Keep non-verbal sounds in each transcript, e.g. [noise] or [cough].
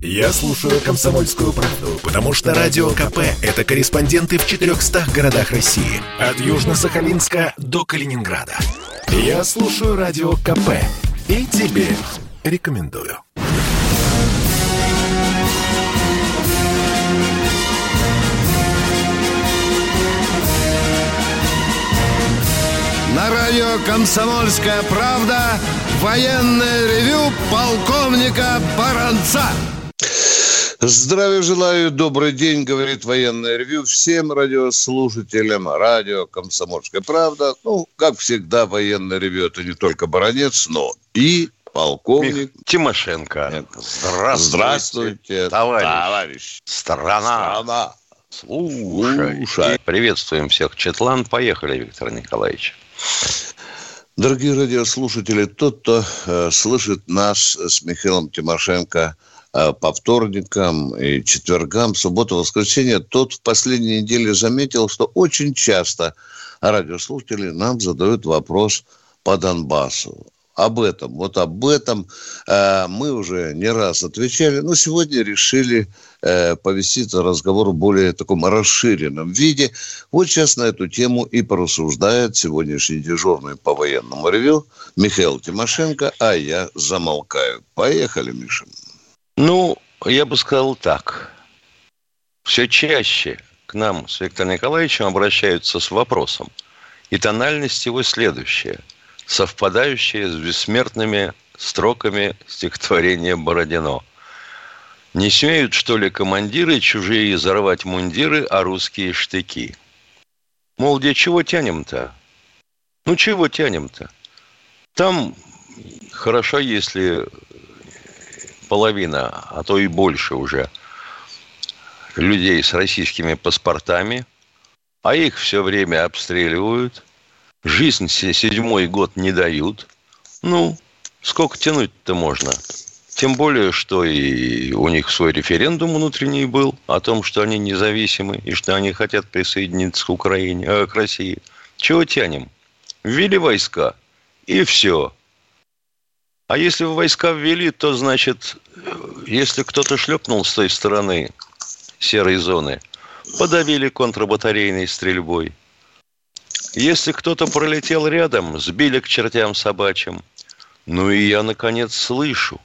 Я слушаю «Комсомольскую правду», потому что «Радио КП» — это корреспонденты в 400 городах России. От Южно-Сахалинска до Калининграда. Я слушаю «Радио КП» и тебе рекомендую. На радио «Комсомольская правда» военное ревю полковника Баранца. Здравия желаю, добрый день, говорит военное ревю всем радиослушателям радио «Комсомольская правда». Ну, как всегда, военное ревю – это не только баронец, но и полковник. Тимошенко. Здравствуйте, Здравствуйте товарищ. товарищ. Страна. Страна. Слушай. Слушай. Приветствуем всех. Четлан, поехали, Виктор Николаевич. Дорогие радиослушатели, тот, кто э, слышит нас с Михаилом Тимошенко э, по вторникам и четвергам, субботу, воскресенье, тот в последней неделе заметил, что очень часто радиослушатели нам задают вопрос по Донбассу об этом. Вот об этом э, мы уже не раз отвечали, но сегодня решили э, повести этот разговор в более таком расширенном виде. Вот сейчас на эту тему и порассуждает сегодняшний дежурный по военному ревю Михаил Тимошенко, а я замолкаю. Поехали, Миша. Ну, я бы сказал так. Все чаще к нам с Виктором Николаевичем обращаются с вопросом. И тональность его следующая – совпадающие с бессмертными строками стихотворения Бородино. Не смеют, что ли, командиры чужие взорвать мундиры, а русские штыки? Мол, где чего тянем-то? Ну, чего тянем-то? Там хорошо, если половина, а то и больше уже людей с российскими паспортами, а их все время обстреливают – Жизнь седьмой год не дают. Ну, сколько тянуть-то можно? Тем более, что и у них свой референдум внутренний был о том, что они независимы и что они хотят присоединиться к Украине, э, к России. Чего тянем? Ввели войска, и все. А если войска ввели, то значит, если кто-то шлепнул с той стороны серой зоны, подавили контрбатарейной стрельбой – если кто-то пролетел рядом, сбили к чертям собачьим. Ну и я, наконец, слышу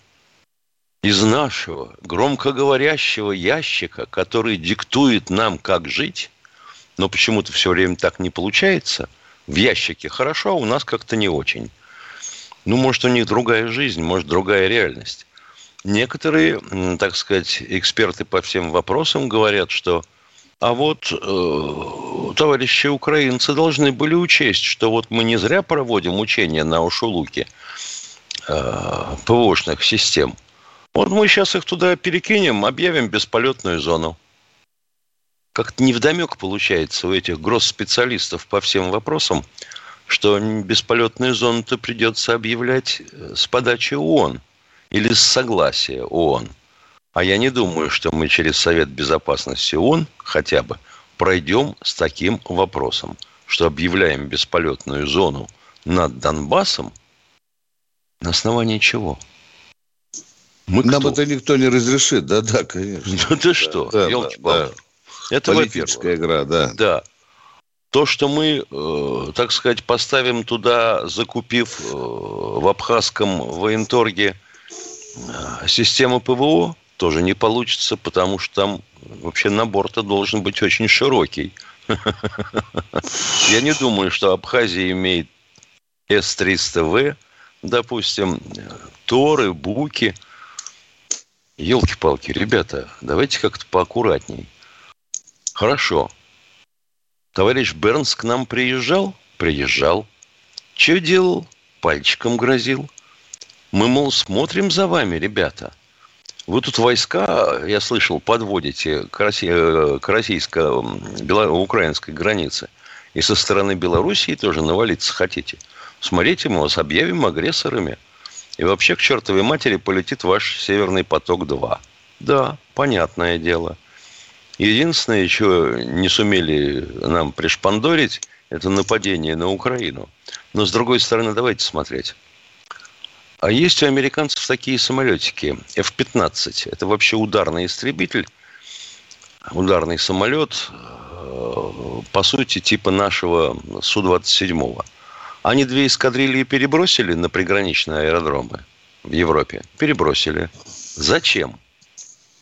из нашего громкоговорящего ящика, который диктует нам, как жить, но почему-то все время так не получается. В ящике хорошо, а у нас как-то не очень. Ну, может, у них другая жизнь, может, другая реальность. Некоторые, так сказать, эксперты по всем вопросам говорят, что а вот э, товарищи украинцы должны были учесть, что вот мы не зря проводим учения на Ушулуке э, ПВОшных систем. Вот мы сейчас их туда перекинем, объявим бесполетную зону. Как-то невдомек получается у этих гросс-специалистов по всем вопросам, что бесполетную зону-то придется объявлять э, с подачи ООН или с согласия ООН – а я не думаю, что мы через Совет Безопасности ООН хотя бы пройдем с таким вопросом, что объявляем бесполетную зону над Донбассом на основании чего? Мы Нам кто? это никто не разрешит, да-да, конечно. Ну ты что, да, елки да, да. Это Политическая игра, да. Да. То, что мы, э, так сказать, поставим туда, закупив э, в абхазском военторге э, систему ПВО, тоже не получится, потому что там вообще набор-то должен быть очень широкий. Я не думаю, что Абхазия имеет С-300В, допустим, Торы, Буки. Елки-палки, ребята, давайте как-то поаккуратней. Хорошо. Товарищ Бернс к нам приезжал? Приезжал. Что делал? Пальчиком грозил. Мы, мол, смотрим за вами, ребята – вы тут войска, я слышал, подводите к, России, э, к российско-украинской границе. И со стороны Белоруссии тоже навалиться хотите. Смотрите, мы вас объявим агрессорами. И вообще к чертовой матери полетит ваш Северный поток-2. Да, понятное дело. Единственное, что не сумели нам пришпандорить, это нападение на Украину. Но с другой стороны, давайте смотреть. А есть у американцев такие самолетики F-15. Это вообще ударный истребитель, ударный самолет, э, по сути, типа нашего Су-27. Они две эскадрильи перебросили на приграничные аэродромы в Европе. Перебросили. Зачем?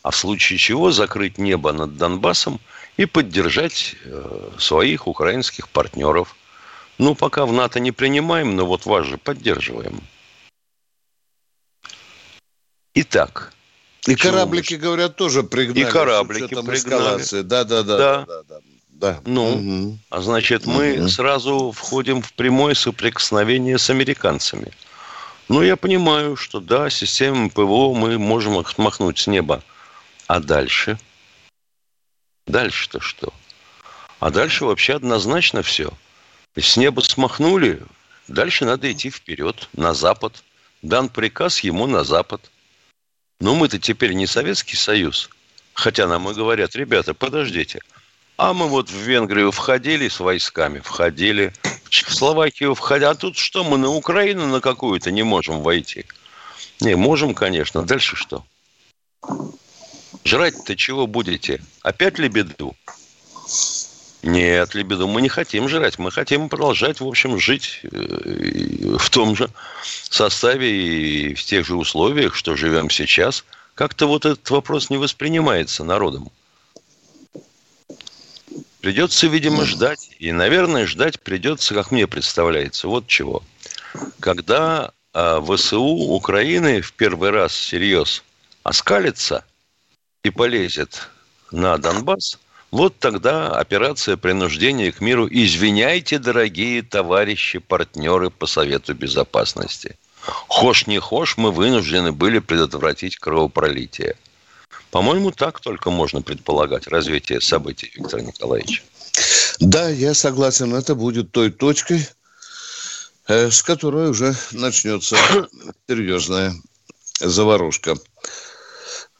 А в случае чего закрыть небо над Донбассом и поддержать э, своих украинских партнеров. Ну, пока в НАТО не принимаем, но вот вас же поддерживаем. Итак. И кораблики, говорят, тоже пригнали. И кораблики пригнали. Да, да, да. Да. да, да, да. Ну, угу. а значит, мы угу. сразу входим в прямое соприкосновение с американцами. Ну, я понимаю, что да, системами ПВО мы можем их махнуть с неба. А дальше? Дальше-то что? А дальше вообще однозначно все. С неба смахнули, дальше надо идти вперед, на запад. Дан приказ ему на запад. Но мы-то теперь не Советский Союз. Хотя нам и говорят, ребята, подождите. А мы вот в Венгрию входили с войсками, входили. В Чехословакию входили. А тут что, мы на Украину на какую-то не можем войти? Не, можем, конечно. Дальше что? Жрать-то чего будете? Опять лебеду? Нет, лебеду мы не хотим жрать. Мы хотим продолжать, в общем, жить э, в том же составе и в тех же условиях, что живем сейчас. Как-то вот этот вопрос не воспринимается народом. Придется, видимо, ждать. И, наверное, ждать придется, как мне представляется, вот чего. Когда а, ВСУ Украины в первый раз всерьез оскалится и полезет на Донбасс – вот тогда операция принуждения к миру. Извиняйте, дорогие товарищи, партнеры по Совету Безопасности. Хошь не хошь, мы вынуждены были предотвратить кровопролитие. По-моему, так только можно предполагать развитие событий, Виктор Николаевич. Да, я согласен. Это будет той точкой, э, с которой уже начнется [coughs] серьезная заварушка.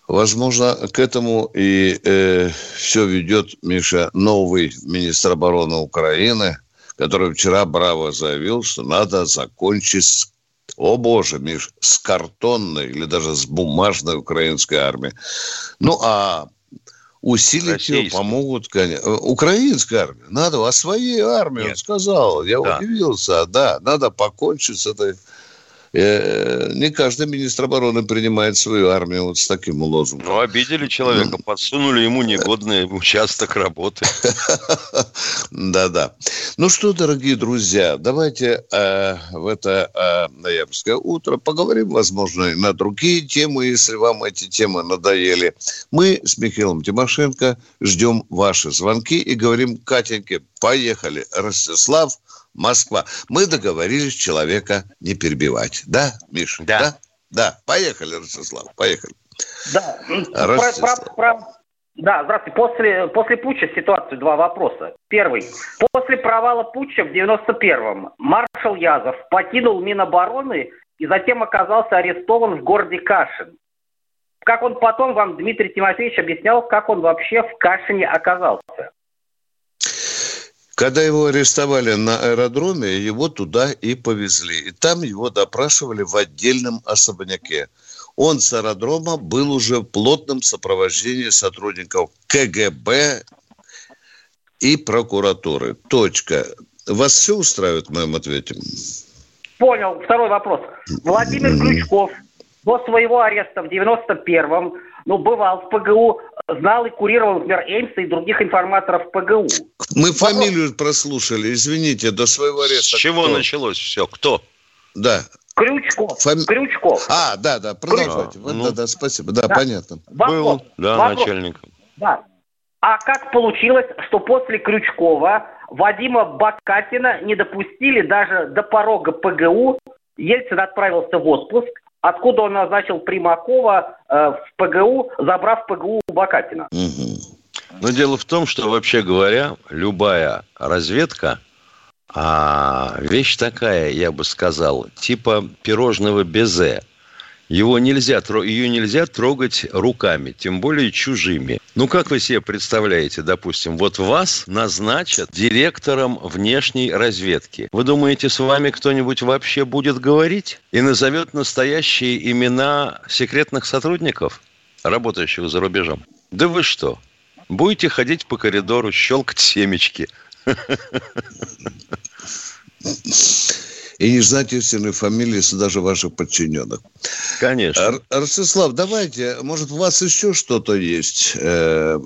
Возможно, к этому и э, все ведет, Миша, новый министр обороны Украины, который вчера браво заявил, что надо закончить с о боже, Миш, с картонной или даже с бумажной украинской армией. Ну, а усилить Российской. ее помогут, конечно. Э, украинская армия. Надо, а своей армии, он сказал. Я да. удивился. Да, надо покончить с этой не каждый министр обороны принимает свою армию вот с таким лозунгом. Ну, обидели человека, подсунули ему негодный участок работы. [laughs] Да-да. Ну что, дорогие друзья, давайте э, в это э, ноябрьское утро поговорим, возможно, на другие темы, если вам эти темы надоели. Мы с Михаилом Тимошенко ждем ваши звонки и говорим Катеньке, поехали, Ростислав, Москва. Мы договорились человека не перебивать. Да, Миша? Да. Да, да. поехали, Ростислав, поехали. Да, Ростислав. Про, про, про... Да, здравствуйте. После, после путча ситуацию два вопроса. Первый. После провала путча в 91-м маршал Язов покинул Минобороны и затем оказался арестован в городе Кашин. Как он потом вам, Дмитрий Тимофеевич, объяснял, как он вообще в Кашине оказался? Когда его арестовали на аэродроме, его туда и повезли. И там его допрашивали в отдельном особняке. Он с аэродрома был уже в плотном сопровождении сотрудников КГБ и прокуратуры. Точка. Вас все устраивает в моем ответе? Понял. Второй вопрос. Владимир Ключков до своего ареста в 91-м ну, бывал в ПГУ, знал и курировал, например, Эймса и других информаторов ПГУ. Мы Вопрос... фамилию прослушали, извините, до своего ареста. С чего кто? началось все? Кто? Да. Крючков. Фами... Крючков. А, да, да, продолжайте. А, ну... Да, да, спасибо. Да, да. понятно. Вопрос. Был, да, Вопрос. начальником. Да. А как получилось, что после Крючкова Вадима Бакатина не допустили даже до порога ПГУ? Ельцин отправился в отпуск, откуда он назначил Примакова э, в ПГУ, забрав ПГУ у Бакатина. Но дело в том, что, вообще говоря, любая разведка, а, вещь такая, я бы сказал, типа пирожного безе. Его нельзя, ее нельзя трогать руками, тем более чужими. Ну, как вы себе представляете, допустим, вот вас назначат директором внешней разведки. Вы думаете, с вами кто-нибудь вообще будет говорить и назовет настоящие имена секретных сотрудников, работающих за рубежом? Да вы что? Будете ходить по коридору, щелкать семечки. [laughs] И не знать истинной фамилии даже ваших подчиненных. Конечно. Ростислав, давайте, может, у вас еще что-то есть? Э,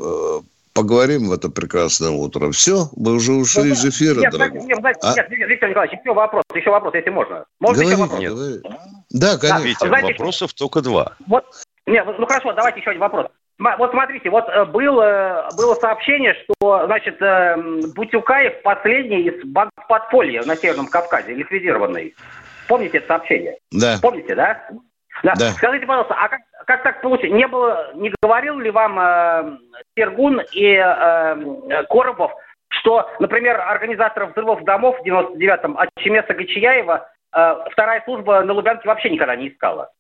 поговорим в это прекрасное утро. Все, мы уже ушли из эфира, нет, дорогой. Нет, нет, а? нет, Виктор Николаевич, еще вопрос, еще вопрос, если можно. Можно говори, еще вопрос? Нет. Говори. Да, конечно. Видите, Знаете, вопросов только два. Вот, нет, ну хорошо, давайте еще один вопрос. Вот смотрите, вот э, было, было сообщение, что, значит, э, Бутюкаев последний из подполья на Северном Кавказе, ликвидированный. Помните это сообщение? Да. Помните, да? Да. да. Скажите, пожалуйста, а как, как так получилось? Не было, не говорил ли вам э, Сергун и э, Коробов, что, например, организаторов взрывов домов в 99-м от Чемеса Гачияева э, вторая служба на Лубянке вообще никогда не искала?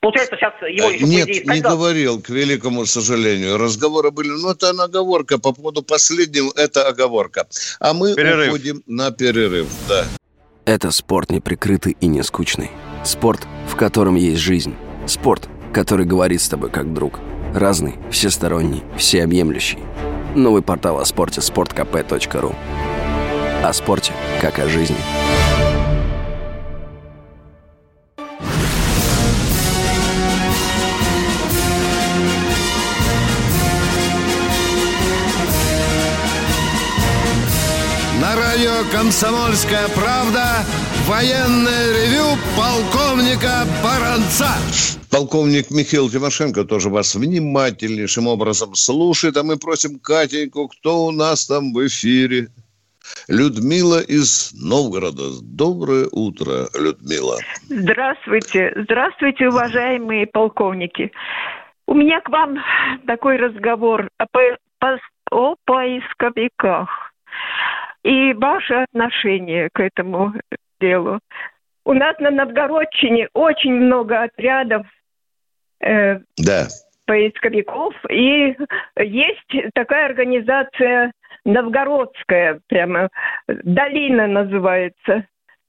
Получается, сейчас его еще, Нет, идее, не говорил, к великому сожалению. Разговоры были, но это оговорка. По поводу последнего, это оговорка. А мы перерыв. уходим на перерыв, да. Это спорт неприкрытый и не скучный. Спорт, в котором есть жизнь. Спорт, который говорит с тобой как друг. Разный, всесторонний, всеобъемлющий. Новый портал о спорте – sportkp.ru О спорте, как о жизни. Радио «Комсомольская правда» военное ревю полковника Баранца. Полковник Михаил Тимошенко тоже вас внимательнейшим образом слушает, а мы просим Катеньку, кто у нас там в эфире? Людмила из Новгорода. Доброе утро, Людмила. Здравствуйте. Здравствуйте, уважаемые полковники. У меня к вам такой разговор о, по, о поисковиках и ваше отношение к этому делу. У нас на Новгородчине очень много отрядов э, да. поисковиков, и есть такая организация новгородская, прямо долина называется.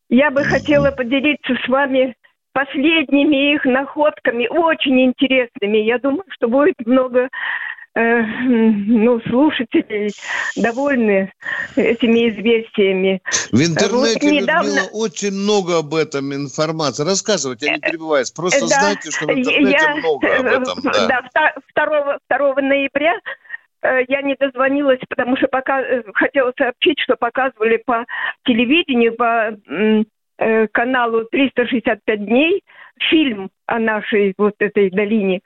Я бы хотела поделиться с вами последними их находками, очень интересными. Я думаю, что будет много Э, ну, слушатели довольны этими известиями. В интернете, вот недавно... Людмила, очень много об этом информации. Рассказывайте, я не э, перебиваюсь. Просто да, знайте, что в интернете я... много об этом. Да, да 2, 2 ноября э, я не дозвонилась, потому что пока хотела сообщить, что показывали по телевидению, по каналу 365 дней фильм о нашей вот этой долине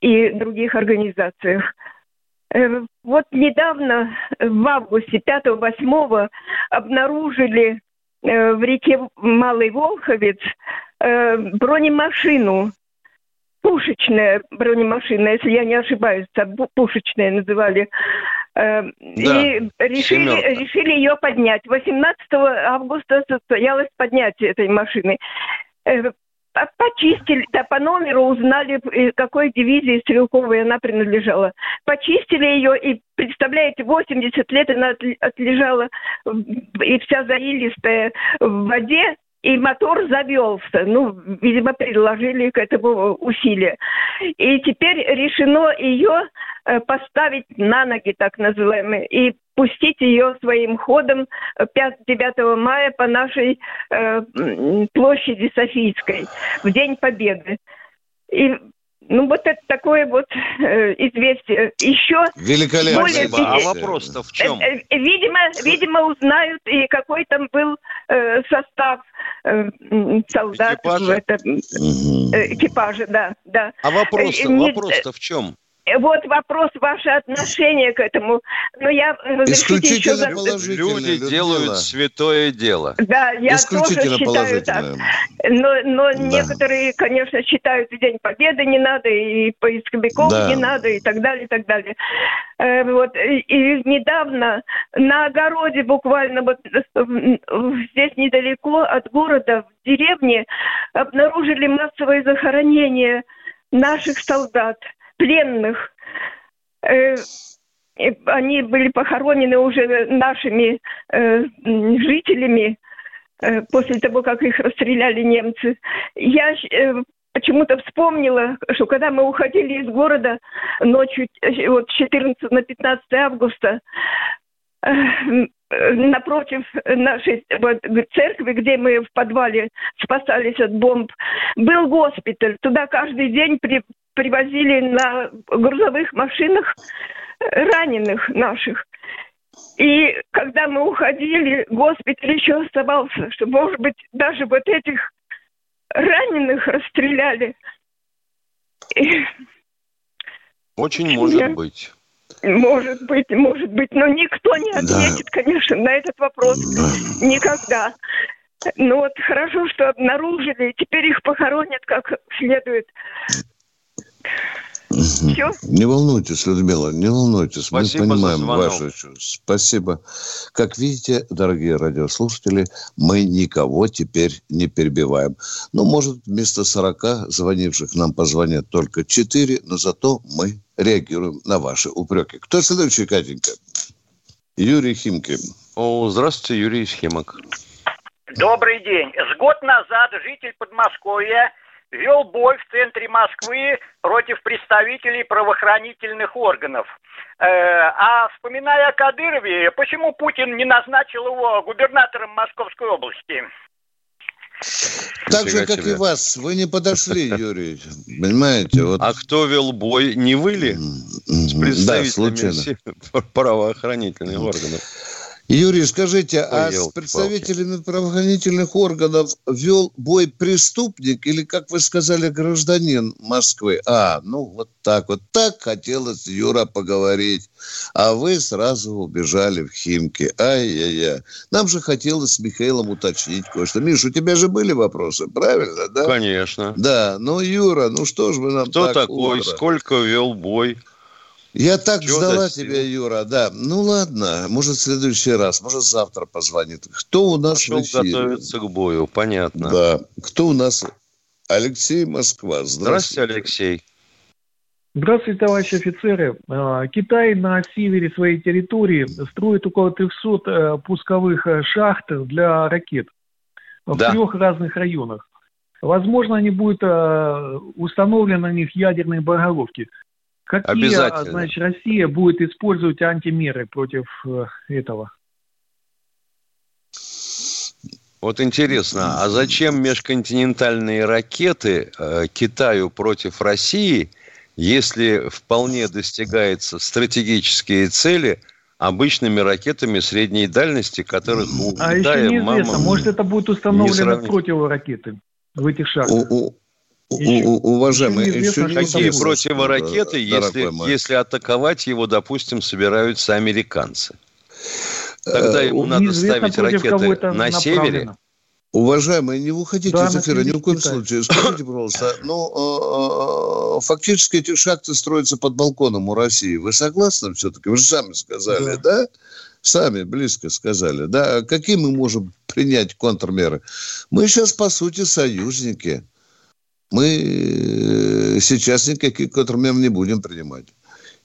и других организациях. Э, вот недавно, в августе 5-8 обнаружили э, в реке Малый Волховец э, бронемашину, пушечная бронемашина, если я не ошибаюсь, пушечная называли. Да, и решили, решили ее поднять. 18 августа состоялось поднятие этой машины почистили, да, по номеру узнали, э, какой дивизии стрелковой она принадлежала. Почистили ее, и, представляете, 80 лет она отлежала, и вся заилистая в воде, и мотор завелся. Ну, видимо, приложили к этому усилия. И теперь решено ее э, поставить на ноги, так называемые, и пустить ее своим ходом 5-9 мая по нашей э, площади Софийской в День Победы. И ну, вот это такое вот э, известие. Еще... Великолепно. Более, а вопрос-то в чем? Э, э, видимо, видимо, узнают, и какой там был э, состав э, солдат экипажа? в этом э, экипаже, да, да. А вопрос-то, э, вопрос-то в чем? Вот вопрос, ваше отношение к этому. Но я Исключительно еще... Люди Людмила. делают святое дело. Да, я тоже считаю так. Но, но да. некоторые, конечно, считают и День Победы не надо, и поисковиков да. не надо, и так далее, и так далее. Э, вот. И недавно на огороде буквально вот здесь недалеко от города, в деревне, обнаружили массовое захоронение наших солдат – пленных. Э, они были похоронены уже нашими э, жителями э, после того, как их расстреляли немцы. Я почему-то вспомнила, что когда мы уходили из города ночью вот 14 на 15 августа, напротив нашей вот, церкви, где мы в подвале спасались от бомб, был госпиталь. Туда каждый день при, привозили на грузовых машинах раненых наших. И когда мы уходили, госпиталь еще оставался, что, может быть, даже вот этих раненых расстреляли. Очень [laughs] может Я... быть. Может быть, может быть, но никто не ответит, да. конечно, на этот вопрос никогда. Ну вот хорошо, что обнаружили, теперь их похоронят как следует. Все? Не волнуйтесь, Людмила, не волнуйтесь. Спасибо мы понимаем ваше чувство. Спасибо. Как видите, дорогие радиослушатели, мы никого теперь не перебиваем. Ну, может, вместо 40 звонивших нам позвонят только 4, но зато мы реагируем на ваши упреки. Кто следующий, Катенька? Юрий Химки. О, здравствуйте, Юрий Химок. Добрый день. С год назад житель Подмосковья вел бой в центре Москвы против представителей правоохранительных органов. Э, а вспоминая о Кадырове, почему Путин не назначил его губернатором Московской области? Так же, как и вас. Вы не подошли, [laughs] Юрий. Понимаете? Вот. А кто вел бой? Не вы ли? С представителями да, [laughs] правоохранительных органов? Юрий, скажите, Ой, а с представителями правоохранительных органов вел бой преступник или, как вы сказали, гражданин Москвы? А, ну вот так вот. Так хотелось, Юра, поговорить. А вы сразу убежали в Химки. Ай-яй-яй. Нам же хотелось с Михаилом уточнить кое-что. Миш, у тебя же были вопросы, правильно, да? Конечно. Да, ну, Юра, ну что ж вы нам Кто так такой, утро? сколько вел бой? Я так Чего ждала тебя, Юра, да. Ну ладно, может в следующий раз, может завтра позвонит. Кто у нас Пошел в эфире? готовиться к бою, понятно. Да. Кто у нас? Алексей Москва. Здравствуйте, Здравствуйте Алексей. Здравствуйте, товарищи офицеры. А, Китай на севере своей территории строит около 300 э, пусковых э, шахт для ракет в да. трех разных районах. Возможно, они будут э, установлены на них ядерные боеголовки. Какие, значит, Россия будет использовать антимеры против э, этого? Вот интересно, а зачем межконтинентальные ракеты э, Китаю против России, если вполне достигаются стратегические цели обычными ракетами средней дальности, которых у а Китая еще неизвестно, мама может это будет установлено противоракеты в этих шахтах. У, у, еще, уважаемые, еще не какие противоракеты, если, если атаковать его, допустим, собираются американцы? Тогда ему э, надо ставить ракеты на севере. Уважаемые, не выходите да, из эфира ни в коем Китай. случае. Скажите, пожалуйста, ну, э, э, фактически эти шахты строятся под балконом у России. Вы согласны все-таки? Вы же сами сказали, да? да? Сами близко сказали, да? Какие мы можем принять контрмеры? Мы сейчас, по сути, союзники мы э, сейчас никаких контрмер не будем принимать.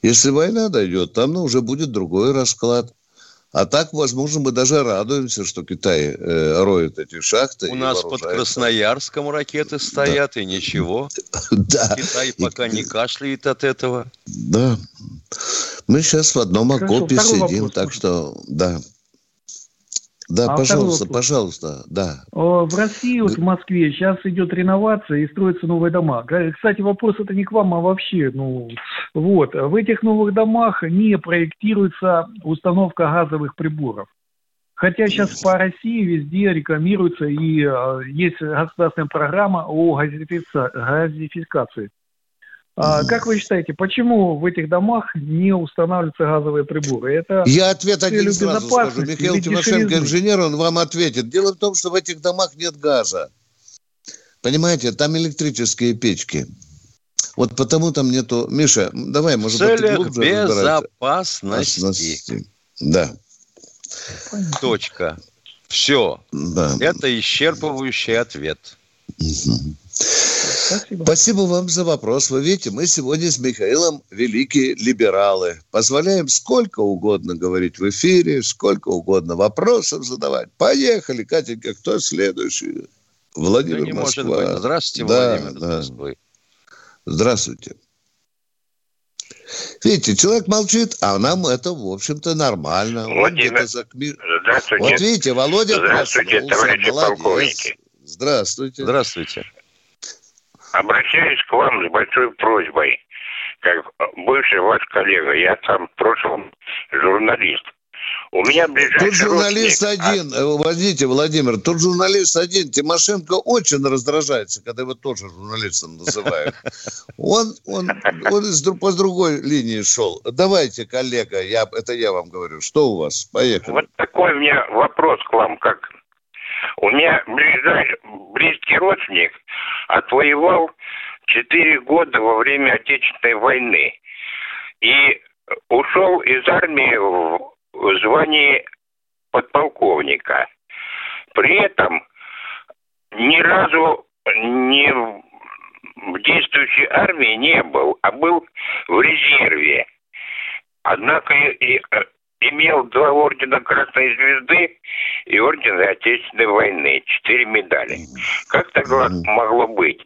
Если война дойдет, там ну, уже будет другой расклад. А так, возможно, мы даже радуемся, что Китай э, роет эти шахты. У нас под Красноярском ракеты стоят, да. и ничего. [laughs] Да. Китай пока и... не кашляет от этого. Да. Мы сейчас в одном окопе Хорошо, сидим, вопрос. так что, да. Да, а пожалуйста, пожалуйста, да. В России, вот в Москве, сейчас идет реновация и строятся новые дома. Кстати, вопрос это не к вам, а вообще, ну, вот. В этих новых домах не проектируется установка газовых приборов. Хотя сейчас по России везде рекламируется и э, есть государственная программа о газификации. А, как вы считаете, почему в этих домах не устанавливаются газовые приборы? Это Я ответ один сразу скажу. Михаил Тимошенко, инженер, он вам ответит. Дело в том, что в этих домах нет газа. Понимаете, там электрические печки. Вот потому там нету... Миша, давай, может быть, глубже безопасности. Да. Точка. Все. Да. Это исчерпывающий ответ. Спасибо. Спасибо вам за вопрос. Вы видите, мы сегодня с Михаилом великие либералы. Позволяем сколько угодно говорить в эфире, сколько угодно вопросов задавать. Поехали, Катенька, кто следующий? Владимир да не Москва. Может быть. Здравствуйте, да, Владимир да. Москвы. Здравствуйте. Видите, человек молчит, а нам это, в общем-то, нормально. Владимир, здравствуйте. Вот видите, Володя Здравствуйте, товарищи молодец. полковники. Здравствуйте. Здравствуйте. Обращаюсь к вам с большой просьбой. Как бывший ваш коллега, я там в прошлом журналист. У меня ближайший Тут журналист родственник... один, а... возьмите, Владимир, тут журналист один. Тимошенко очень раздражается, когда его тоже журналистом называют. Он, он, он по другой линии шел. Давайте, коллега, я, это я вам говорю. Что у вас? Поехали. Вот такой у меня вопрос к вам, как у меня близкий родственник отвоевал четыре года во время Отечественной войны. И ушел из армии в звании подполковника. При этом ни разу не в действующей армии не был, а был в резерве. Однако и, и имел два ордена Красной Звезды и ордена Отечественной войны, четыре медали. Как так могло быть?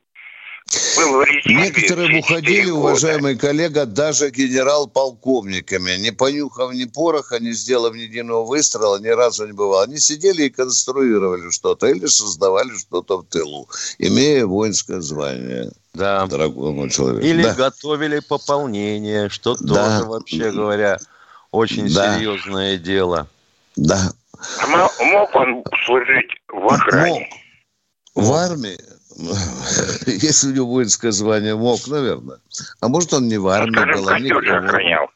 Некоторым уходили, уважаемый коллега, даже генерал-полковниками. Не понюхав ни пороха, не сделав ни единого выстрела, ни разу не бывало. Они сидели и конструировали что-то или создавали что-то в тылу, имея воинское звание. Да. Дорогому человеку. Или да. готовили пополнение, что да. тоже, вообще говоря, очень да. серьезное дело. Да. А мог он служить в охране? Мог. В армии? [laughs] Если у него воинское звание, мог, наверное. А может, он не в армии Скажем, был, а не охранял.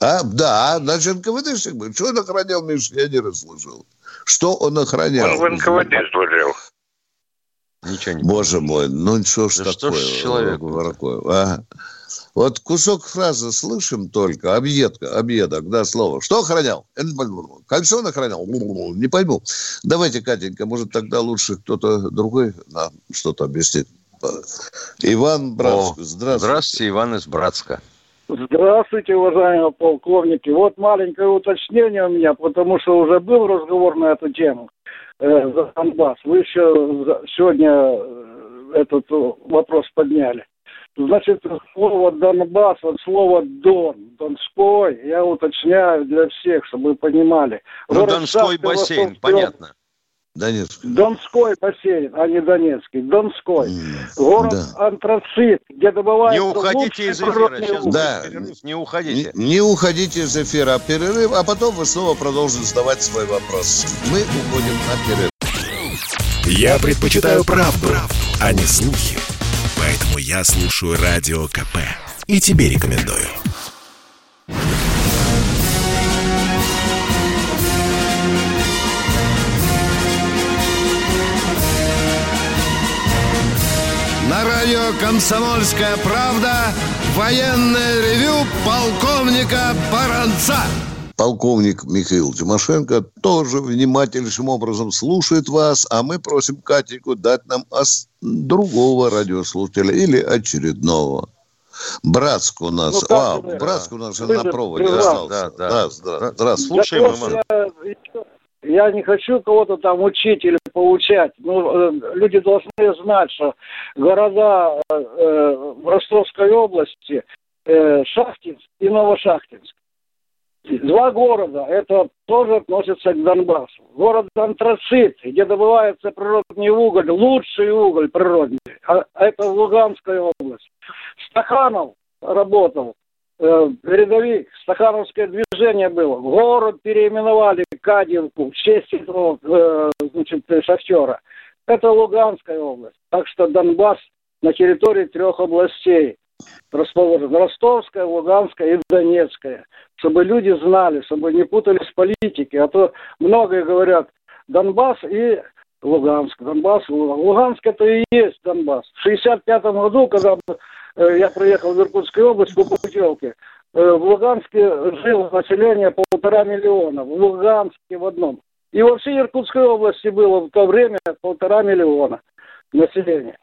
А, да, значит, НКВДшник был. Что он охранял, Миш, я не расслышал. Что он охранял? Он в НКВД служил. Ничего не Боже мой, ну что ж да такое? Что ж человек? А? Вот кусок фразы слышим только, объедка, объедок, да, слово. Что охранял? Кольцо охранял? Не пойму. Давайте, Катенька, может, тогда лучше кто-то другой нам что-то объяснит. Иван Братск, здравствуйте. Здравствуйте, Иван из Братска. Здравствуйте, уважаемые полковники. Вот маленькое уточнение у меня, потому что уже был разговор на эту тему э, за Донбасс. Вы еще сегодня э, этот вопрос подняли. Значит, слово Донбасс, вот слово Дон, Донской, я уточняю для всех, чтобы вы понимали. Ну, Донской бассейн, понятно. Донецкий. Донской бассейн, а не Донецкий. Донской. Город да. Антрацит, где добывают... Не уходите из эфира, сейчас да. перерыв, не уходите. Не, не уходите из эфира, а перерыв, а потом вы снова продолжите задавать свой вопрос. Мы уходим на перерыв. Я предпочитаю правду, правду, а не слухи. Я слушаю Радио КП. И тебе рекомендую. На радио «Комсомольская правда» военное ревю полковника Баранца полковник Михаил Тимошенко тоже внимательнейшим образом слушает вас, а мы просим Катеньку дать нам другого радиослушателя или очередного. Братск у нас. Ну, а, да. Братск у нас же на проводе остался. Да, да. Да, да. Слушаем, Иван. Я, я не хочу кого-то там учить или поучать. Ну, э, люди должны знать, что города э, э в Ростовской области э, Шахтинск и Новошахтинск Два города, это тоже относится к Донбассу. Город Антрацит, где добывается природный уголь, лучший уголь природный, а это Луганская область. Стаханов работал, э, передовик, стахановское движение было. Город переименовали Кадинку в честь этого э, значит, шахтера. Это Луганская область. Так что Донбасс на территории трех областей. Расположены. Ростовская, Луганская и Донецкая. Чтобы люди знали, чтобы не путались политики. А то многие говорят Донбасс и Луганск. Донбасс, Луганск. Луганск это и есть Донбасс. В 65 году, когда э, я приехал в Иркутскую область по путевке, э, в Луганске жило население полтора миллиона. В Луганске в одном. И во всей Иркутской области было в то время полтора миллиона населения.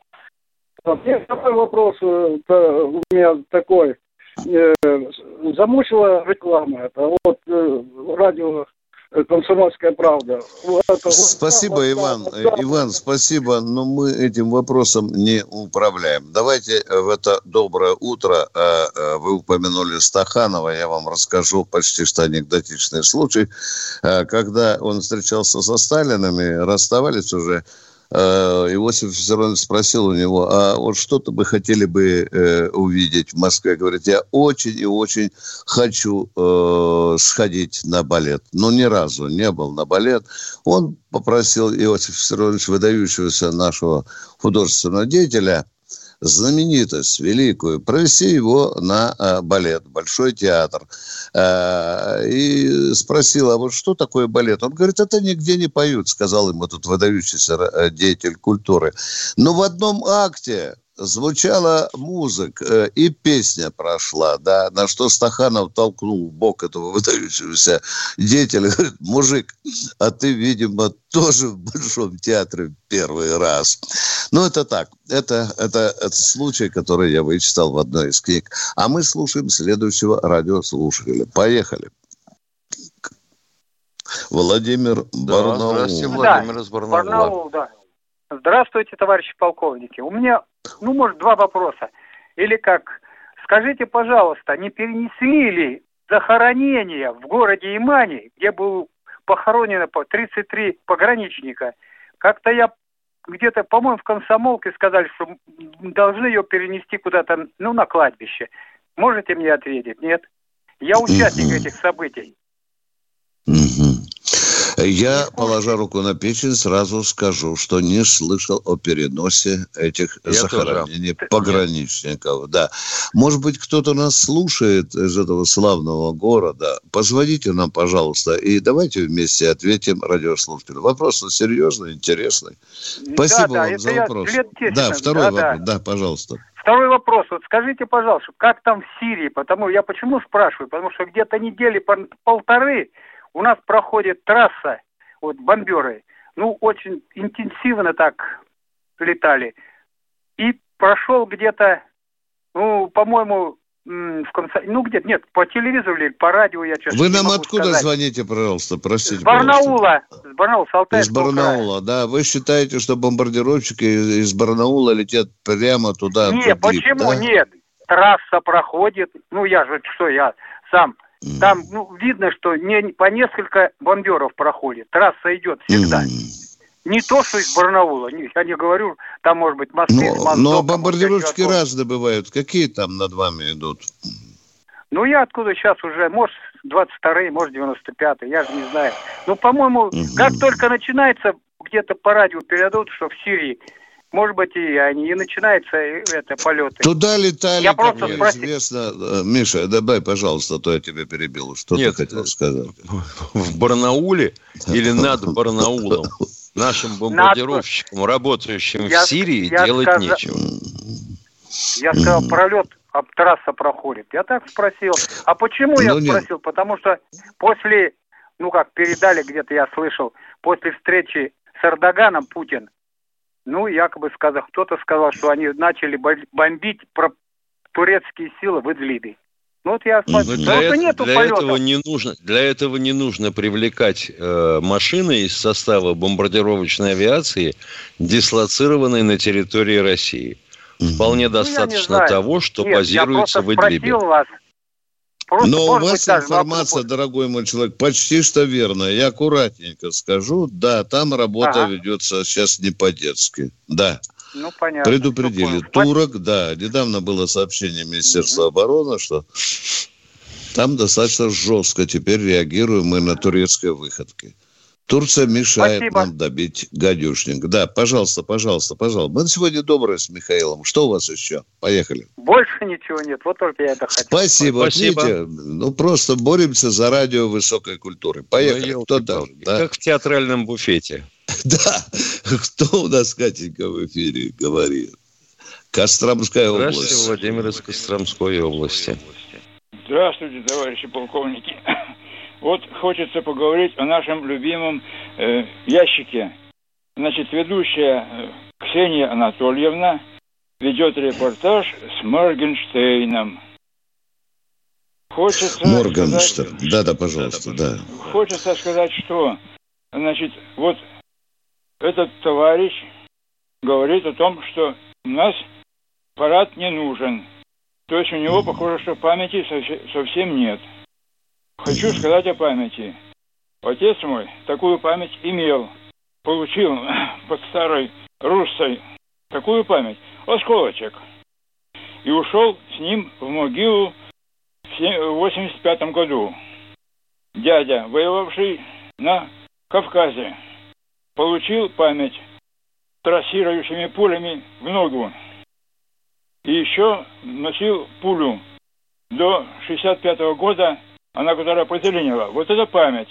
И второй вопрос э, у меня такой. Э, замучила реклама это. Вот э, радио «Комсомольская правда». Спасибо, Иван. Иван, спасибо, но мы этим вопросом не управляем. Давайте в это доброе утро, вы упомянули Стаханова, я вам расскажу почти что анекдотичный случай, когда он встречался со Сталиным расставались уже Иосиф Виссарионович спросил у него, а вот что-то бы хотели бы э, увидеть в Москве? Говорит, я очень и очень хочу э, сходить на балет. Но ни разу не был на балет. Он попросил Иосиф Виссарионович, выдающегося нашего художественного деятеля, знаменитость великую, провести его на э, балет, Большой театр. Э, и спросил, а вот что такое балет? Он говорит, это нигде не поют, сказал ему тут выдающийся э, деятель культуры. Но в одном акте звучала музыка, э, и песня прошла, да, на что Стаханов толкнул в бок этого [laughs] выдающегося деятеля, говорит, мужик, а ты, видимо, тоже в Большом театре первый раз. Ну, это так, это, это, это случай, который я вычитал в одной из книг. А мы слушаем следующего радиослушателя. Поехали. Владимир да, Барнаул. Здравствуйте, Владимир да, из Барнаула. Барнаул, да. Здравствуйте, товарищи полковники. У меня, ну, может, два вопроса. Или как, скажите, пожалуйста, не перенесли ли захоронение в городе Имани, где был похоронено по 33 пограничника? Как-то я где-то, по-моему, в комсомолке сказали, что должны ее перенести куда-то, ну, на кладбище. Можете мне ответить? Нет? Я участник этих событий. Я, положа руку на печень, сразу скажу, что не слышал о переносе этих Я захоронений тоже. пограничников. Да. Может быть, кто-то нас слушает из этого славного города. Позвоните нам, пожалуйста, и давайте вместе ответим радиослушателю. Вопрос серьезный, интересный. Спасибо да, вам да, за вопрос. Да, второй да, вопрос. Да. да, пожалуйста. Второй вопрос. Вот скажите, пожалуйста, как там в Сирии? Потому я почему спрашиваю? Потому что где-то недели полторы у нас проходит трасса, вот бомберы, ну, очень интенсивно так летали. И прошел где-то, ну, по-моему, в конце, ну где нет, по телевизору или по радио я что-то Вы нам откуда сказать. звоните, пожалуйста, простите. С Барнаула, пожалуйста. с Барнаула, с Из Барнаула, края. да. Вы считаете, что бомбардировщики из Барнаула летят прямо туда? Нет, почему да? нет? Трасса проходит, ну я же, что я сам там ну, видно, что не, по несколько бомберов проходит. Трасса идет всегда. Не то, что из Барнаула. Я не говорю, там может быть Москвы. Но, но бомбардировщики разные бывают. Какие там над вами идут? Ну, я откуда сейчас уже, может, 22-й, может, 95-й, я же не знаю. Ну, по-моему, угу. как только начинается, где-то по радио передадут, что в Сирии может быть, и они, и начинается это полеты. Туда летали, я как просто мне спросил... известно. Э, Миша, добавь, пожалуйста, а то я тебя перебил. Что Нет, ты хотел сказать? В Барнауле или над [laughs] Барнаулом нашим бомбардировщикам, работающим я, в Сирии, я делать сказ... нечего. Я сказал, пролет, а трасса проходит. Я так спросил. А почему я ну, спросил? Нет. Потому что после, ну как, передали где-то, я слышал, после встречи с Эрдоганом Путин ну, якобы сказал, кто-то сказал, что они начали бомбить про турецкие силы в Идлибе. Ну вот я смотрю, ну, для, это, нету для этого не нужно, для этого не нужно привлекать э, машины из состава бомбардировочной авиации, дислоцированной на территории России. Вполне ну, достаточно того, что Нет, базируется в Идлибе. Вас, Просто, Но у вас быть, информация, да, дорогой мой человек, почти что верная. Я аккуратненько скажу. Да, там работа ага. ведется сейчас не по-детски. Да. Ну, понятно. Предупредили. Турок, да. Недавно было сообщение Министерства угу. обороны, что там достаточно жестко теперь реагируем мы на турецкие выходки. Турция мешает Спасибо. нам добить гадюшник. Да, пожалуйста, пожалуйста, пожалуйста. Мы сегодня добрые с Михаилом. Что у вас еще? Поехали. Больше ничего нет. Вот только я это хотел. Спасибо. Спасибо. Видите, ну, просто боремся за радио высокой культуры. Поехали. Ну, Кто там? Да? Как в театральном буфете. [laughs] Да. Кто у нас, Катенька, в эфире говорит? Костромская область. Здравствуйте, Владимир из Костромской области. Здравствуйте, товарищи полковники. Вот хочется поговорить о нашем любимом э, ящике. Значит, ведущая э, Ксения Анатольевна ведет репортаж с Моргенштейном. Хочется Моргенштерн. Да, да, пожалуйста, да. Хочется сказать, что, значит, вот этот товарищ говорит о том, что у нас парад не нужен. То есть у него, похоже, что памяти совсем нет. Хочу сказать о памяти. Отец мой такую память имел, получил [clears throat] под старой русской такую память, осколочек. И ушел с ним в могилу в 85 году. Дядя, воевавший на Кавказе, получил память трассирующими пулями в ногу. И еще носил пулю до 65 года она которая позеленела. Вот это память.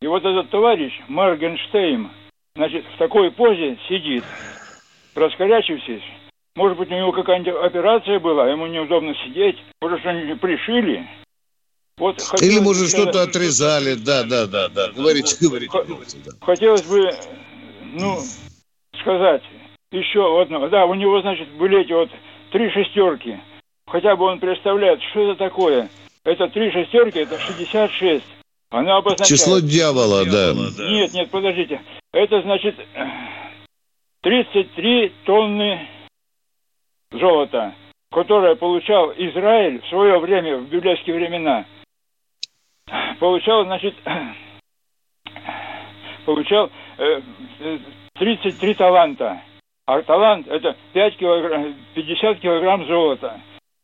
И вот этот товарищ Моргенштейн, значит, в такой позе сидит, раскорячившись. Может быть, у него какая-нибудь операция была, ему неудобно сидеть, может, что-нибудь пришили. Вот Или, может, что-то отрезали, да, да, да, да. Говорите, говорите, говорите. Да. Хотелось бы, ну, сказать еще одно. Да, у него, значит, были эти вот три шестерки. Хотя бы он представляет, что это такое – это три шестерки, это 66. Она обозначает... Число дьявола, да. Нет, нет, подождите. Это значит 33 тонны золота, которое получал Израиль в свое время, в библейские времена. Получал, значит, получал э, 33 таланта. А талант это 5 килограмм, 50 килограмм золота.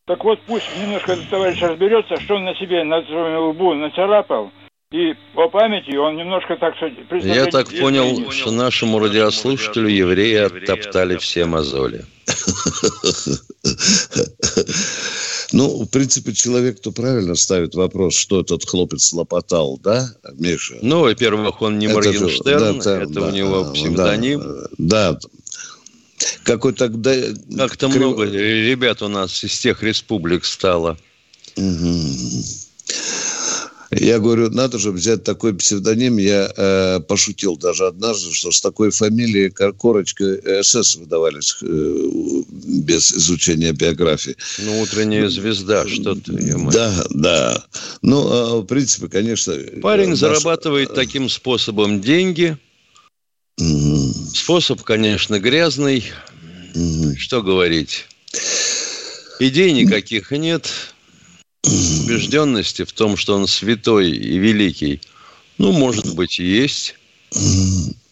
Так вот, пусть немножко этот товарищ разберется, что он на себе на своем лбу нацарапал, и по памяти он немножко так... Я так понял, что нашему радиослушателю евреи оттоптали все мозоли. [laughs] Ну, в принципе, человек, кто правильно ставит вопрос, что этот хлопец лопотал, да, Миша? Ну, во-первых, он не Моргенштерн, это, это у него псевдоним. Да, какой тогда... Как-то крив... много ребят у нас из тех республик стало. Я говорю, надо же взять такой псевдоним. Я э, пошутил даже однажды, что с такой фамилией корочка СС выдавались э, без изучения биографии. Ну, утренняя звезда, что ты. Да, да. Ну, э, в принципе, конечно... Парень наш... зарабатывает таким способом деньги – Способ, конечно, грязный. Что говорить? Идей никаких нет. Убежденности в том, что он святой и великий, ну, может быть, и есть.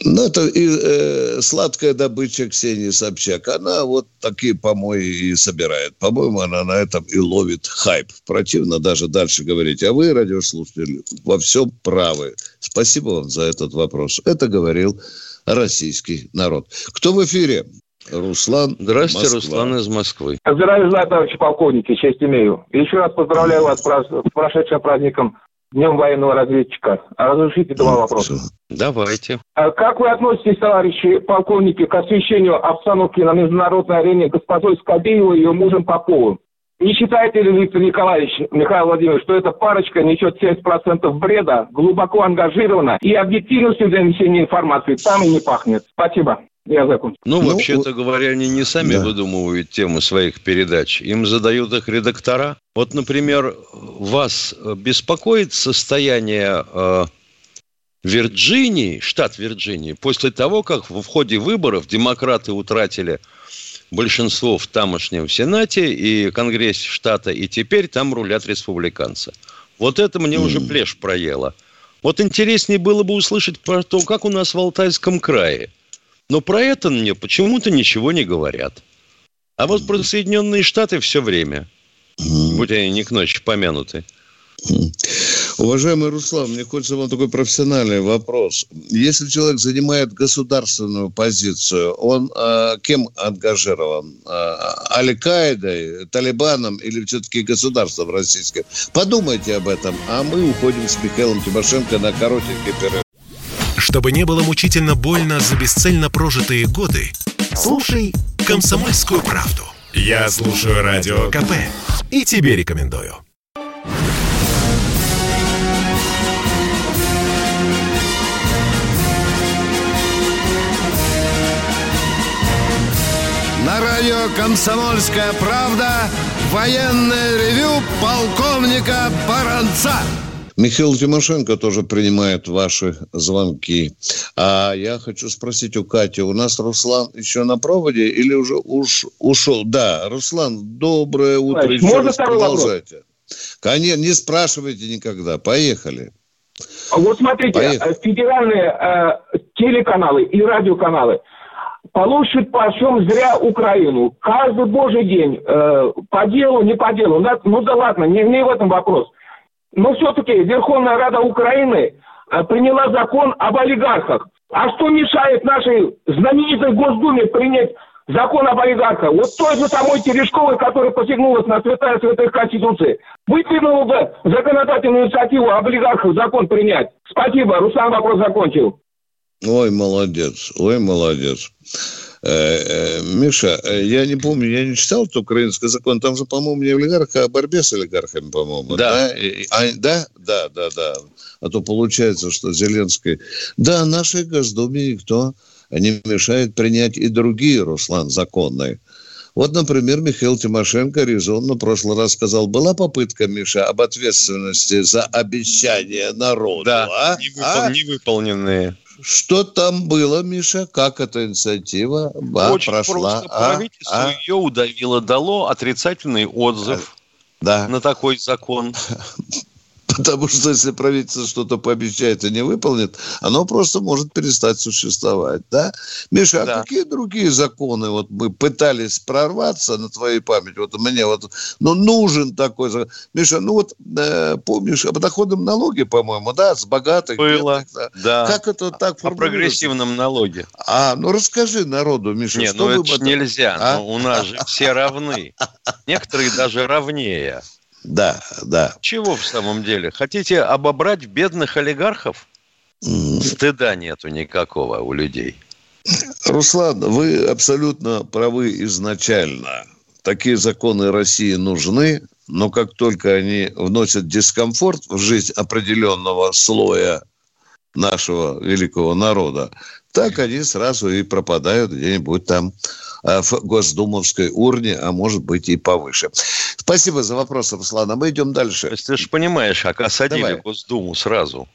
Ну, это и, э, сладкая добыча Ксении Собчак. Она вот такие помои и собирает. По-моему, она на этом и ловит хайп. Противно даже дальше говорить. А вы, радиослушатели, во всем правы. Спасибо вам за этот вопрос. Это говорил российский народ. Кто в эфире? Руслан. Здравствуйте, Москва. Руслан из Москвы. Здравия желаю, товарищи полковники, честь имею. Еще раз поздравляю вас с прошедшим праздником Днем военного разведчика. Разрешите два вопроса. Давайте. А как вы относитесь, товарищи полковники, к освещению обстановки на международной арене госпожой Скобеевой и ее мужем Поповым? Не считаете ли, Виктор Николаевич, Михаил Владимирович, что эта парочка несет 70% бреда, глубоко ангажирована и объективностью донесения информации там и не пахнет? Спасибо. Я закончил. Ну, ну вообще-то говоря, они не сами да. выдумывают темы своих передач. Им задают их редактора. Вот, например, вас беспокоит состояние э, Вирджинии, штат Вирджинии, после того, как в ходе выборов демократы утратили большинство в тамошнем Сенате и Конгрессе штата, и теперь там рулят республиканцы. Вот это мне mm. уже плешь проело. Вот интереснее было бы услышать про то, как у нас в Алтайском крае. Но про это мне почему-то ничего не говорят. А вот про Соединенные Штаты все время. Будь они не к ночи помянуты. Уважаемый Руслан, мне хочется вам такой профессиональный вопрос. Если человек занимает государственную позицию, он э, кем ангажирован? Э, Аль-Каидой, Талибаном или все-таки государством российским? Подумайте об этом, а мы уходим с Михаилом Тимошенко на коротенький перерыв. Чтобы не было мучительно больно за бесцельно прожитые годы, слушай «Комсомольскую правду». Я слушаю Радио КП и тебе рекомендую. «Комсомольская правда» военное ревю полковника Баранца. Михаил Тимошенко тоже принимает ваши звонки. А я хочу спросить у Кати, у нас Руслан еще на проводе или уже уж ушел? Да, Руслан, доброе утро. Значит, еще раз продолжайте. Вопрос? Конечно, не спрашивайте никогда. Поехали. А вот смотрите, Поехали. Э, федеральные э, телеканалы и радиоканалы получат почем зря Украину. Каждый божий день, э, по делу, не по делу. Ну да ладно, не, не в этом вопрос. Но все-таки Верховная Рада Украины э, приняла закон об олигархах. А что мешает нашей знаменитой Госдуме принять закон об олигархах? Вот той же самой Терешковой, которая посягнулась на святая святых Конституции, выдвинула бы законодательную инициативу об олигархах закон принять. Спасибо, Руслан вопрос закончил. Ой, молодец, ой, молодец. Э, э, Миша, э, я не помню, я не читал этот украинский закон. Там же, по-моему, не олигарх, а борьбе с олигархами, по-моему. Да. Да? А, да, да, да, да. А то получается, что Зеленский... Да, нашей Госдуме никто не мешает принять и другие, Руслан, законные. Вот, например, Михаил Тимошенко резонно в прошлый раз сказал, была попытка, Миша, об ответственности за обещания народу. Да, а? невыпол- а? невыполненные. Что там было, Миша? Как эта инициатива а, Очень прошла? Просто. А? Правительство а? ее удавило, дало отрицательный отзыв да. на такой закон. [laughs] Потому что если правительство что-то пообещает и не выполнит, оно просто может перестать существовать. Да? Миша, а да. а какие другие законы вот мы пытались прорваться на твоей память? Вот мне вот, ну, нужен такой закон. Миша, ну вот э, помнишь, о подоходном налоге, по-моему, да, с богатых. Было, бедных, да. да. Как это так О прогрессивном налоге. А, ну расскажи народу, Миша, Не, что ну это нельзя, а? ну, у нас же все равны. [laughs] Некоторые даже равнее. Да, да. Чего в самом деле? Хотите обобрать бедных олигархов? Стыда нету никакого у людей. Руслан, вы абсолютно правы изначально. Такие законы России нужны, но как только они вносят дискомфорт в жизнь определенного слоя нашего великого народа, так они сразу и пропадают где-нибудь там в Госдумовской урне, а может быть и повыше. Спасибо за вопрос, Руслан. А мы идем дальше. То есть ты же понимаешь, как осадили Давай. Госдуму сразу.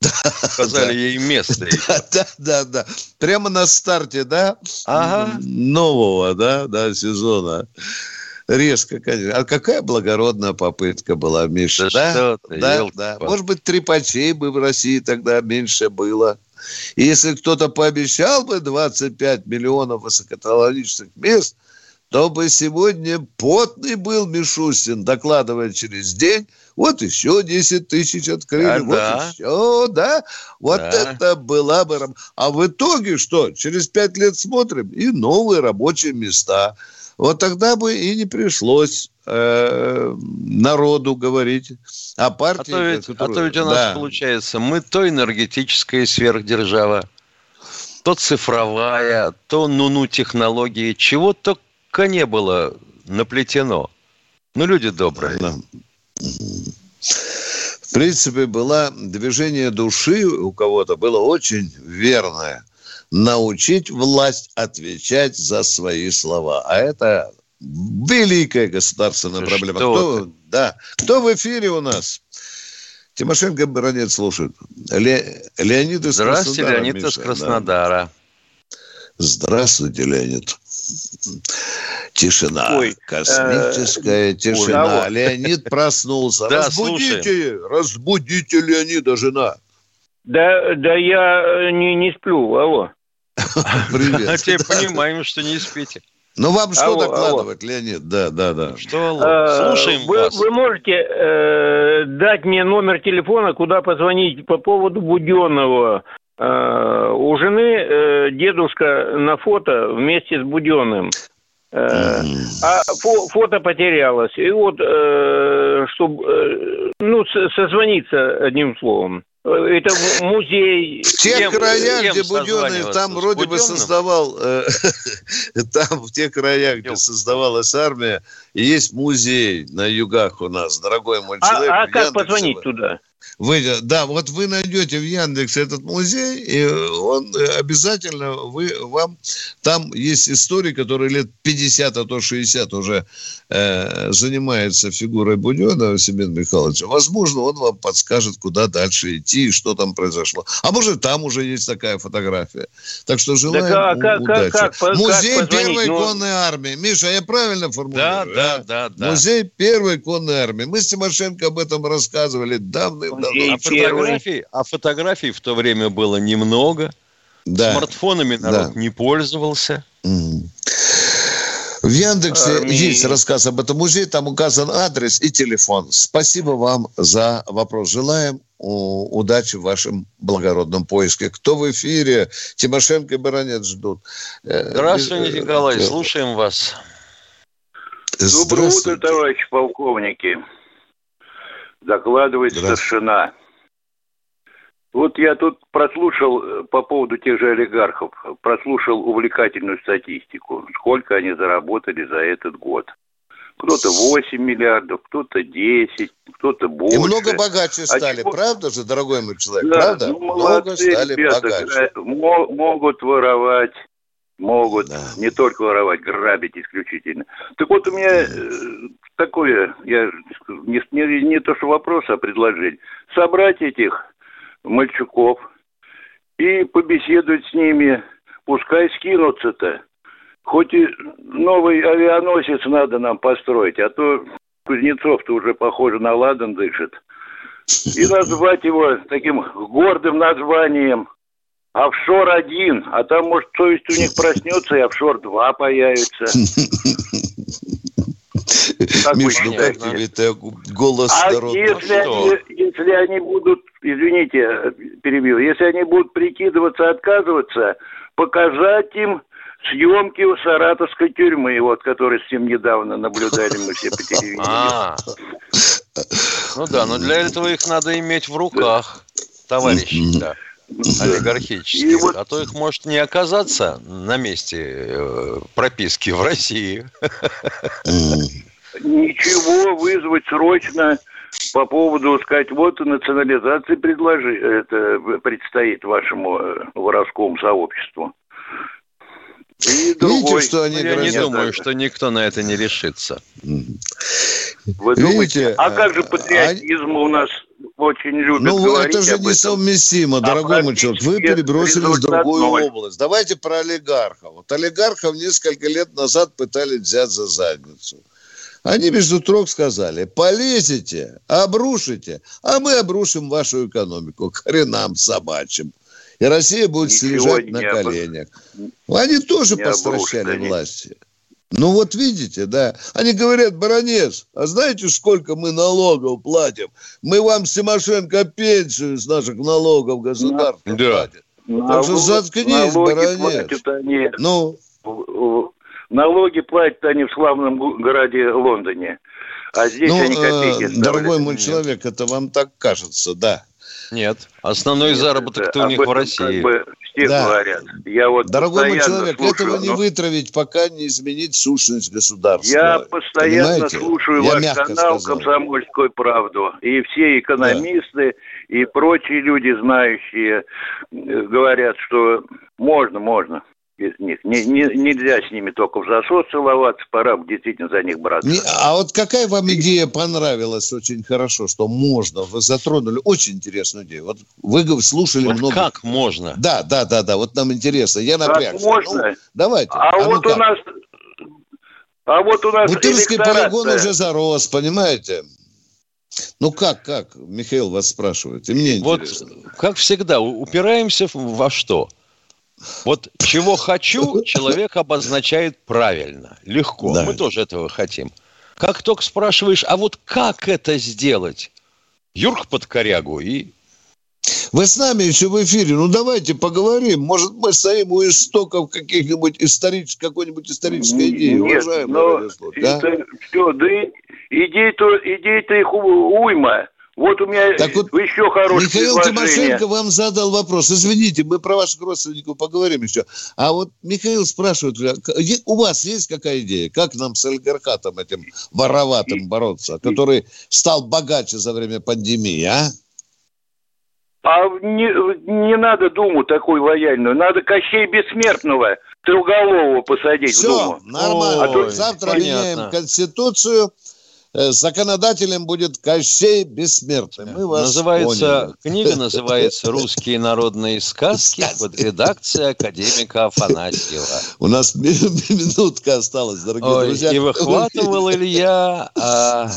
[laughs] Сказали ей место. [laughs] Да, да, да. Прямо на старте, да? Ага. Нового, да, да, сезона. Резко, конечно. А какая благородная попытка была, Миша, да? Да, да, да. Может быть, трепачей бы в России тогда меньше было. И если кто-то пообещал бы 25 миллионов высокотехнологичных мест, то бы сегодня потный был Мишустин, докладывая через день, вот еще 10 тысяч открыли, а, вот да. еще, да, вот да. это была бы... А в итоге что? Через 5 лет смотрим, и новые рабочие места. Вот тогда бы и не пришлось э, народу говорить о партии. А то ведь, которую... а то ведь у нас да. получается, мы то энергетическая сверхдержава, то цифровая, то ну-ну технологии, чего только не было наплетено. Ну, люди добрые. Да. В принципе, было движение души у кого-то было очень верное. Научить власть отвечать за свои слова. А это Великая государственная Что проблема. Кто, да. Кто в эфире у нас? Тимошенко Баранец слушает. Ле, Леонид из Здравствуйте, Краснодара. Леонид из Краснодара. Да. Здравствуйте, Леонид. Тишина. Ой, Космическая э, тишина. Ой, Леонид проснулся. [laughs] Да, разбудите, слушаем. разбудите Леонида, жена. Да, да я э, не, не сплю, алло. [laughs] Привет. А теперь понимаем, что не спите. Ну, вам что алло, докладывать, алло. Леонид? Да, да, да. Что, алло? А, Слушаем вы, вас. Вы можете э, дать мне номер телефона, куда позвонить по поводу Буденного? Э, у жены э, дедушка на фото вместе с Буденным. Э, а фо фото потерялось. И вот, э, чтобы, э, ну, созвониться одним словом. Это музей. В тех кем, краях, кем где Буденный там вроде бы создавал, э, [laughs] там в тех краях, где создавалась армия, есть музей на югах у нас, дорогой мой человек. А, а как позвонить туда? Вы, да, вот вы найдете в Яндексе этот музей, и он э, обязательно, вы, вам, там есть истории, которые лет 50, а то 60 уже э, занимается фигурой Буденова Семена Михайловича. Возможно, он вам подскажет, куда дальше идти и что там произошло. А может, там уже есть такая фотография. Так что желаем так, а, как, удачи. Как, как, Музей как Первой ну... конной армии. Миша, я правильно формулирую? Да, да, да, да. Музей Первой конной армии. Мы с Тимошенко об этом рассказывали давно а фотографий, а фотографий в то время было немного. Да. Смартфонами народ да. не пользовался. В Яндексе а, есть рассказ об этом музее, там указан адрес и телефон. Спасибо вам за вопрос. Желаем удачи в вашем благородном поиске. Кто в эфире? Тимошенко и Баранец ждут. Э, Здравствуйте, э, Николай, э, слушаем вас. Доброе утро, товарищи полковники. Докладывает старшина. Вот я тут прослушал э, по поводу тех же олигархов, прослушал увлекательную статистику, сколько они заработали за этот год. Кто-то 8 миллиардов, кто-то 10, кто-то больше. И много богаче а стали, а правда же, дорогой мой человек? Да, правда? Ну, много стали ребята, богаче. Могут воровать, могут да. не только воровать, грабить исключительно. Так вот у меня э, такое, я не, не, не то что вопрос, а предложение. Собрать этих мальчуков и побеседовать с ними, пускай скинутся-то. Хоть и новый авианосец надо нам построить, а то Кузнецов-то уже, похоже, на ладан дышит. И назвать его таким гордым названием «Офшор-1», а там, может, совесть у них проснется, и «Офшор-2» появится. Как Миш, ну как тебе это голос а Если, они, если они будут, извините, перебил, если они будут прикидываться, отказываться, показать им съемки у саратовской тюрьмы, вот, которые с ним недавно наблюдали мы все по телевидению. А. Ну да, но для этого их надо иметь в руках, товарищи, да олигархических, вот... а то их может не оказаться на месте э, прописки в России. Ничего вызвать срочно по поводу, сказать, вот национализации предложи, это предстоит вашему э, воровскому сообществу. И другой. что они Я не думаю, что никто на это не решится. Вы думаете? А как же патриотизм у нас очень любят Ну, говорить это же несовместимо, а дорогой мой человек. Вы перебросились в другую ноль. область. Давайте про олигархов. Вот олигархов несколько лет назад пытались взять за задницу. Они между трог сказали, полезете, обрушите, а мы обрушим вашу экономику к хренам собачьим. И Россия будет Ничего лежать на коленях. Они тоже не постращали власти. Ну вот видите, да. Они говорят, баронец, а знаете, сколько мы налогов платим? Мы вам с Тимошенко пенсию с наших налогов государства да. платит. Так что заткнись, баронец. Они... Ну? Налоги платят они в славном городе Лондоне. А здесь ну, они копейки э, Дорогой мой человек, это вам так кажется, да. Нет. Основной заработок у них в России. Как бы все да. говорят. Я вот Дорогой мой человек, слушаю, этого но... не вытравить, пока не изменить сущность государства. Я постоянно Понимаете? слушаю Я ваш канал сказал. «Комсомольскую правду». И все экономисты, да. и прочие люди, знающие, э, говорят, что можно, можно без них. Не, не, нельзя с ними только в засос целоваться, пора действительно за них браться. Не, а вот какая вам идея понравилась очень хорошо, что можно? Вы затронули очень интересную идею. Вот вы слушали вот много... как можно? Да, да, да, да, вот нам интересно. Я напрягся. Как можно? Ну, давайте. А, а вот ну у нас... А вот у нас Бутырский полигон уже зарос, понимаете? Ну как, как? Михаил вас спрашивает. И мне вот, интересно. как всегда, упираемся во что? Вот чего хочу, [laughs] человек обозначает правильно, легко. Да. Мы тоже этого хотим. Как только спрашиваешь, а вот как это сделать? Юрк под корягу и вы с нами еще в эфире, ну давайте поговорим. Может, мы стоим у истоков каких-нибудь исторических, какой-нибудь исторической идеи, Нет, уважаемый но это, да? все, да идей-то, идей-то их уйма. Вот у меня так вот, еще хорошее Михаил Тимошенко вам задал вопрос. Извините, мы про ваших родственников поговорим еще. А вот Михаил спрашивает, у вас есть какая идея? Как нам с олигархатом этим вороватым бороться, который стал богаче за время пандемии, а? А не, не надо Думу такой лояльную. Надо Кощей Бессмертного Трехголового посадить Все, в Думу. нормально. А то... Завтра Понятно. меняем Конституцию. Э, законодателем будет Кощей Бессмертный. Мы вас называется, поняли. Книга называется «Русские народные сказки» под редакцией академика Афанасьева. У нас минутка осталась, дорогие Ой, друзья. И выхватывал Илья а,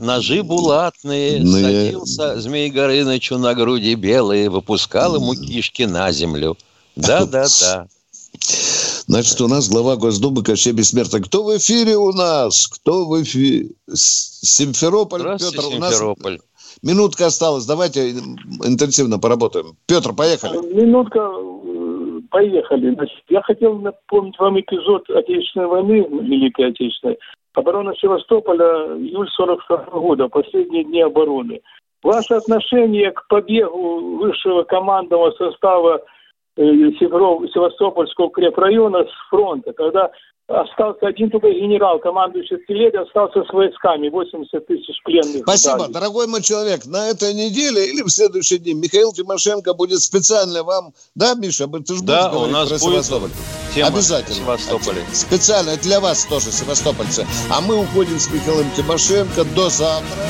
ножи булатные, ну, садился Змей Горынычу на груди белые, выпускал ему кишки на землю. Да-да-да. Значит, у нас глава Госдумы Кощей Бессмертный. Кто в эфире у нас? Кто в эфире? Симферополь. Петр, у нас Симферополь. минутка осталась. Давайте интенсивно поработаем. Петр, поехали. Минутка. Э, поехали. Значит, я хотел напомнить вам эпизод Отечественной войны, Великой Отечественной. Оборона Севастополя, июль 42 года, последние дни обороны. Ваше отношение к побегу высшего командного состава Э, Севастопольского крепрайона с фронта, когда остался один только генерал, командующий артиллерией, остался с войсками, 80 тысяч пленных. Спасибо, дали. дорогой мой человек. На этой неделе или в следующий день Михаил Тимошенко будет специально вам... Да, Миша, ты же да, будешь у нас про будет Севастополь? Тема Обязательно. Севастополе. Специально для вас тоже, севастопольцы. А мы уходим с Михаилом Тимошенко. До завтра.